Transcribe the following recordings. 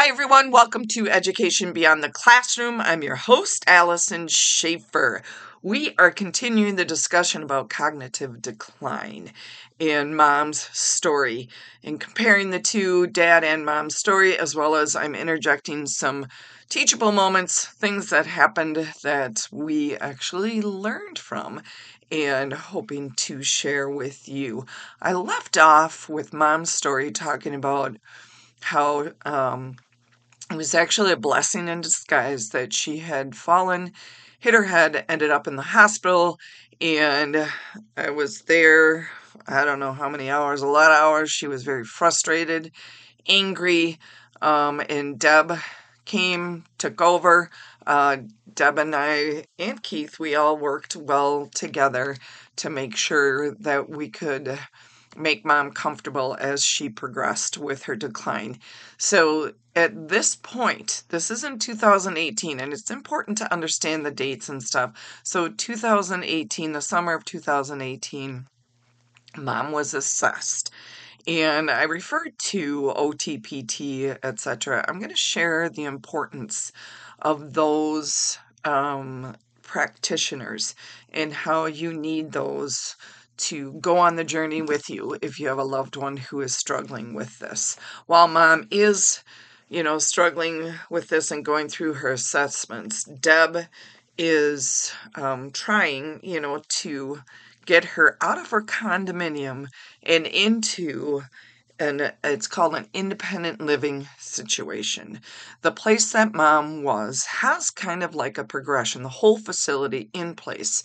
Hi, everyone. Welcome to Education Beyond the Classroom. I'm your host, Allison Schaefer. We are continuing the discussion about cognitive decline in mom's story and comparing the two, dad and mom's story, as well as I'm interjecting some teachable moments, things that happened that we actually learned from and hoping to share with you. I left off with mom's story talking about how um, it was actually a blessing in disguise that she had fallen, hit her head, ended up in the hospital, and I was there. I don't know how many hours, a lot of hours. She was very frustrated, angry, um, and Deb came, took over. Uh, Deb and I and Keith, we all worked well together to make sure that we could make mom comfortable as she progressed with her decline. So at this point, this is in 2018, and it's important to understand the dates and stuff. So 2018, the summer of 2018, mom was assessed. And I referred to OTPT, etc. I'm going to share the importance of those um, practitioners and how you need those to go on the journey with you if you have a loved one who is struggling with this. While mom is, you know, struggling with this and going through her assessments, Deb is um, trying, you know, to get her out of her condominium and into and it's called an independent living situation. The place that mom was has kind of like a progression, the whole facility in place.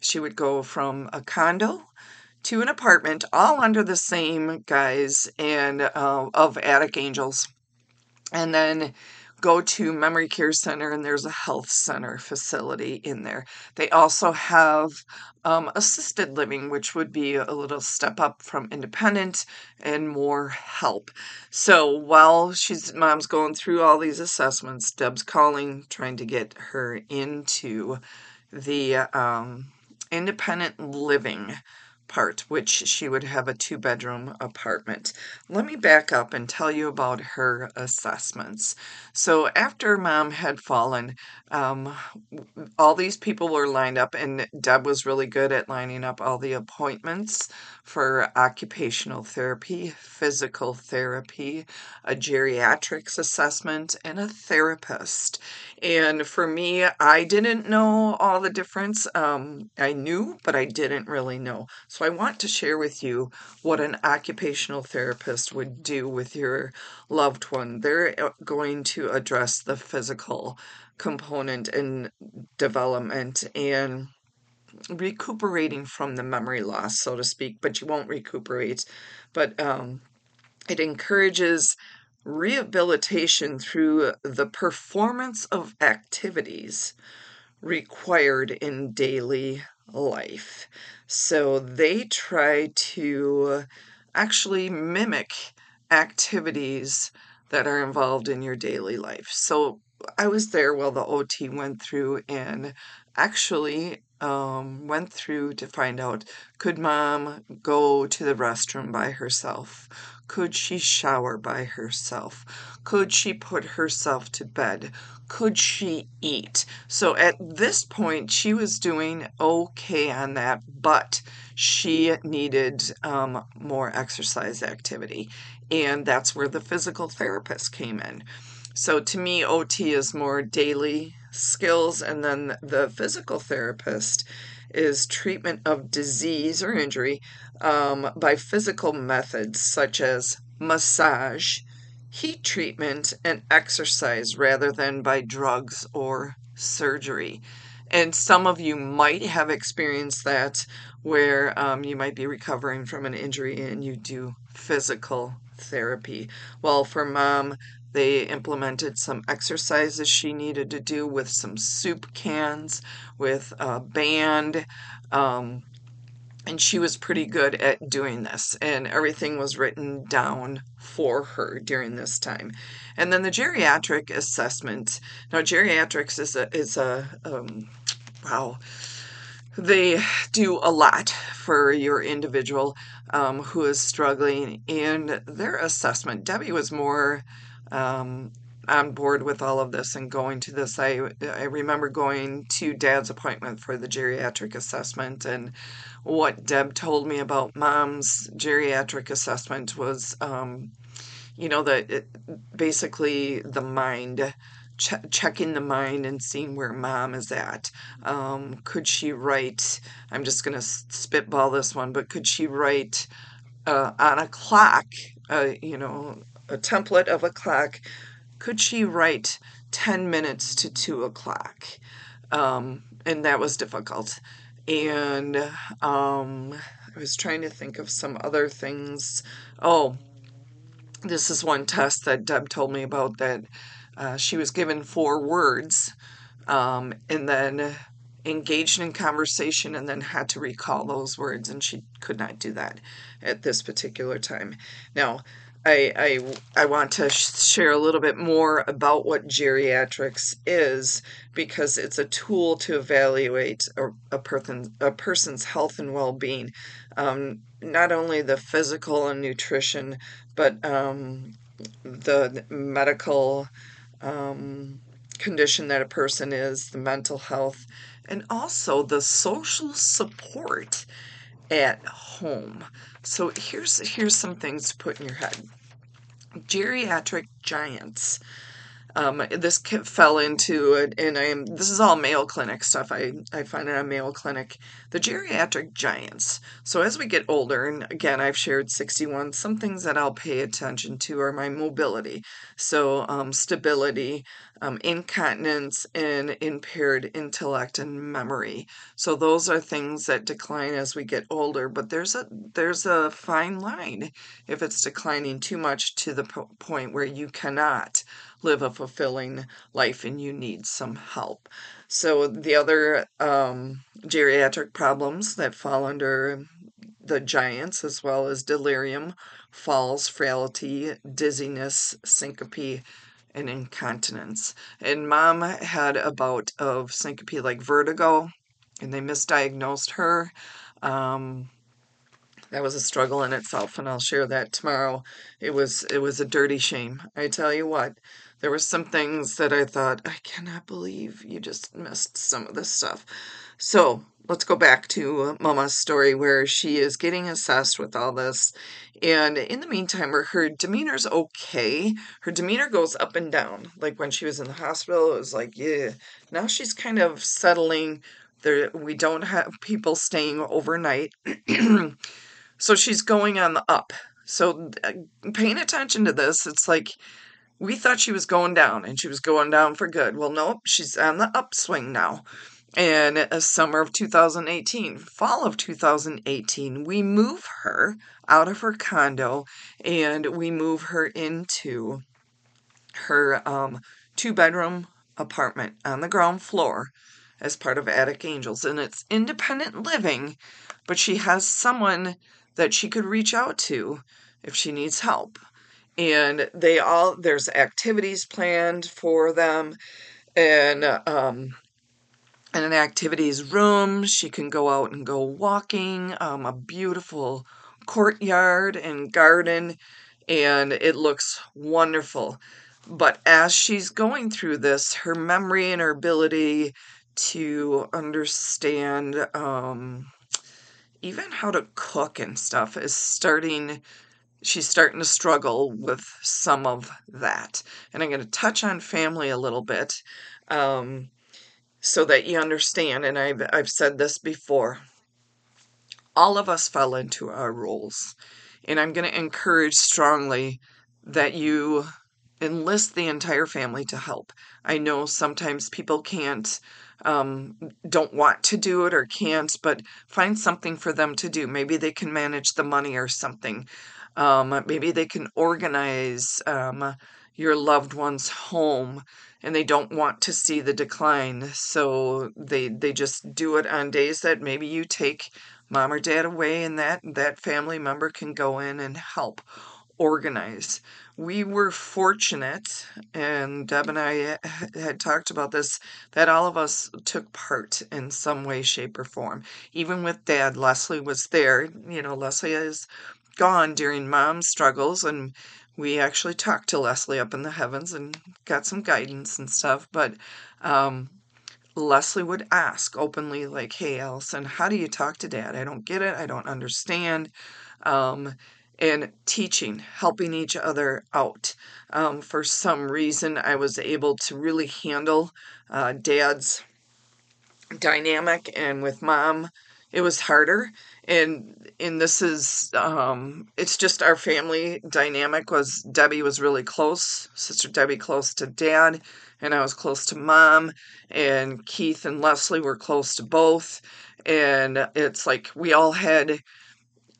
She would go from a condo to an apartment, all under the same guise and uh, of Attic Angels, and then go to Memory Care Center, and there's a health center facility in there. They also have um, assisted living, which would be a little step up from independent and more help. So while she's mom's going through all these assessments, Deb's calling, trying to get her into the um, independent living part, which she would have a two bedroom apartment. Let me back up and tell you about her assessments. So, after mom had fallen, um, all these people were lined up, and Deb was really good at lining up all the appointments for occupational therapy, physical therapy, a geriatrics assessment, and a therapist. And for me, I didn't know all the difference. Um, I knew, but I didn't really know. So I want to share with you what an occupational therapist would do with your loved one. They're uh, going to address the physical component and development and recuperating from the memory loss, so to speak, but you won't recuperate. But um, it encourages rehabilitation through the performance of activities required in daily life. So they try to actually mimic activities that are involved in your daily life. So I was there while the OT went through and actually um, went through to find out could mom go to the restroom by herself? Could she shower by herself? Could she put herself to bed? Could she eat? So at this point, she was doing okay on that, but she needed um, more exercise activity. And that's where the physical therapist came in. So to me, OT is more daily skills, and then the physical therapist is treatment of disease or injury um, by physical methods such as massage, heat treatment, and exercise rather than by drugs or surgery. And some of you might have experienced that where um, you might be recovering from an injury and you do physical therapy. Well, for mom, they implemented some exercises she needed to do with some soup cans, with a band. Um, and she was pretty good at doing this, and everything was written down for her during this time. And then the geriatric assessment. Now, geriatrics is a is a um, wow. They do a lot for your individual um, who is struggling, and their assessment. Debbie was more um, on board with all of this and going to this. I I remember going to Dad's appointment for the geriatric assessment, and what Deb told me about Mom's geriatric assessment was, um, you know, that basically the mind. Ch- checking the mind and seeing where mom is at. Um, could she write? I'm just going to spitball this one, but could she write uh, on a clock, uh, you know, a template of a clock, could she write 10 minutes to 2 o'clock? Um, and that was difficult. And um, I was trying to think of some other things. Oh, this is one test that Deb told me about that uh, she was given four words um, and then engaged in conversation and then had to recall those words, and she could not do that at this particular time. Now, I, I, I want to share a little bit more about what geriatrics is because it's a tool to evaluate a, a, person, a person's health and well being. Um, not only the physical and nutrition, but um, the medical um, condition that a person is, the mental health, and also the social support at home. So here's here's some things to put in your head. Geriatric giants um, this fell into it, and I'm this is all Mayo Clinic stuff. I I find it on Mayo Clinic. The geriatric giants. So as we get older, and again I've shared 61. Some things that I'll pay attention to are my mobility, so um, stability, um, incontinence, and impaired intellect and memory. So those are things that decline as we get older. But there's a there's a fine line if it's declining too much to the po- point where you cannot live a fulfilling life and you need some help. So, the other um, geriatric problems that fall under the giants, as well as delirium, falls, frailty, dizziness, syncope, and incontinence. And mom had a bout of syncope like vertigo, and they misdiagnosed her. Um, that was a struggle in itself, and I'll share that tomorrow. It was it was a dirty shame. I tell you what, there were some things that I thought, I cannot believe you just missed some of this stuff. So let's go back to Mama's story where she is getting assessed with all this. And in the meantime, her, her demeanor's okay. Her demeanor goes up and down. Like when she was in the hospital, it was like, yeah. Now she's kind of settling. There, we don't have people staying overnight. so she's going on the up. So uh, paying attention to this, it's like we thought she was going down and she was going down for good. Well, nope, she's on the upswing now. A summer of 2018, fall of 2018, we move her out of her condo and we move her into her um, two bedroom apartment on the ground floor as part of Attic Angels. And it's independent living, but she has someone that she could reach out to if she needs help and they all there's activities planned for them and um and an activities room she can go out and go walking um, a beautiful courtyard and garden and it looks wonderful but as she's going through this her memory and her ability to understand um, even how to cook and stuff is starting she's starting to struggle with some of that. And I'm going to touch on family a little bit um, so that you understand. And I've, I've said this before all of us fell into our roles. And I'm going to encourage strongly that you enlist the entire family to help. I know sometimes people can't, um, don't want to do it or can't, but find something for them to do. Maybe they can manage the money or something. Um, maybe they can organize um, your loved one's home and they don't want to see the decline. So they, they just do it on days that maybe you take mom or dad away and that, that family member can go in and help organize. We were fortunate, and Deb and I had talked about this, that all of us took part in some way, shape, or form. Even with dad, Leslie was there. You know, Leslie is gone during mom's struggles and we actually talked to Leslie up in the heavens and got some guidance and stuff. But um, Leslie would ask openly, like, Hey, Allison, how do you talk to dad? I don't get it. I don't understand. Um, and teaching, helping each other out. Um, for some reason, I was able to really handle uh, dad's dynamic, and with mom, it was harder. And and this is um, it's just our family dynamic was Debbie was really close, sister Debbie close to dad, and I was close to mom, and Keith and Leslie were close to both. And it's like we all had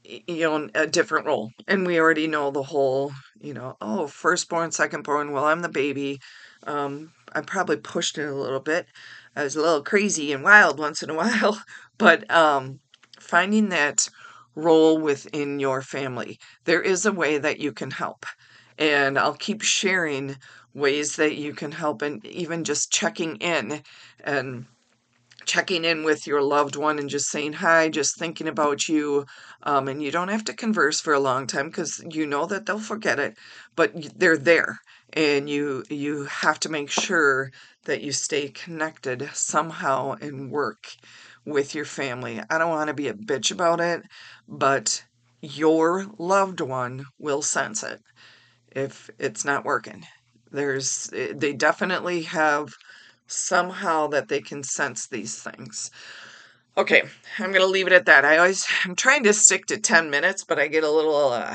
you know, a different role. And we already know the whole, you know, oh, firstborn, secondborn. Well, I'm the baby. Um, I probably pushed it a little bit. I was a little crazy and wild once in a while, but um, finding that role within your family, there is a way that you can help. And I'll keep sharing ways that you can help and even just checking in and checking in with your loved one and just saying hi, just thinking about you. Um, and you don't have to converse for a long time because you know that they'll forget it, but they're there. And you you have to make sure that you stay connected somehow and work with your family. I don't want to be a bitch about it, but your loved one will sense it if it's not working. There's they definitely have somehow that they can sense these things. Okay, I'm going to leave it at that. I always I'm trying to stick to 10 minutes, but I get a little uh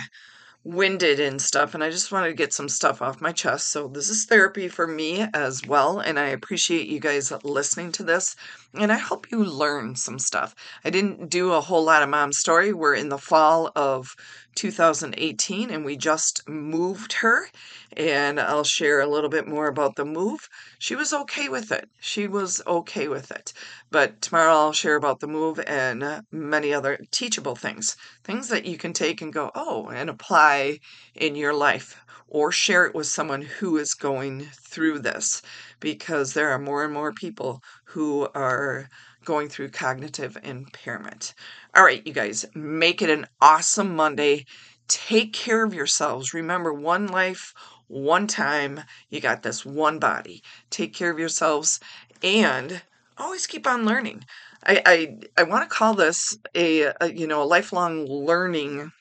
winded and stuff and I just wanted to get some stuff off my chest. So this is therapy for me as well and I appreciate you guys listening to this and I hope you learn some stuff. I didn't do a whole lot of mom story. We're in the fall of 2018 and we just moved her and I'll share a little bit more about the move. She was okay with it. She was okay with it. But tomorrow I'll share about the move and many other teachable things. Things that you can take and go, "Oh," and apply in your life or share it with someone who is going through this because there are more and more people who are going through cognitive impairment. All right, you guys, make it an awesome Monday. Take care of yourselves. Remember, one life, one time. You got this one body. Take care of yourselves and always keep on learning. I I, I want to call this a, a you know a lifelong learning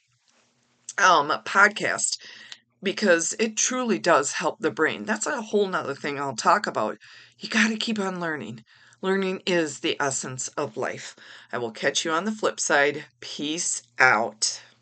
um podcast because it truly does help the brain. That's a whole nother thing I'll talk about. You got to keep on learning. Learning is the essence of life. I will catch you on the flip side. Peace out.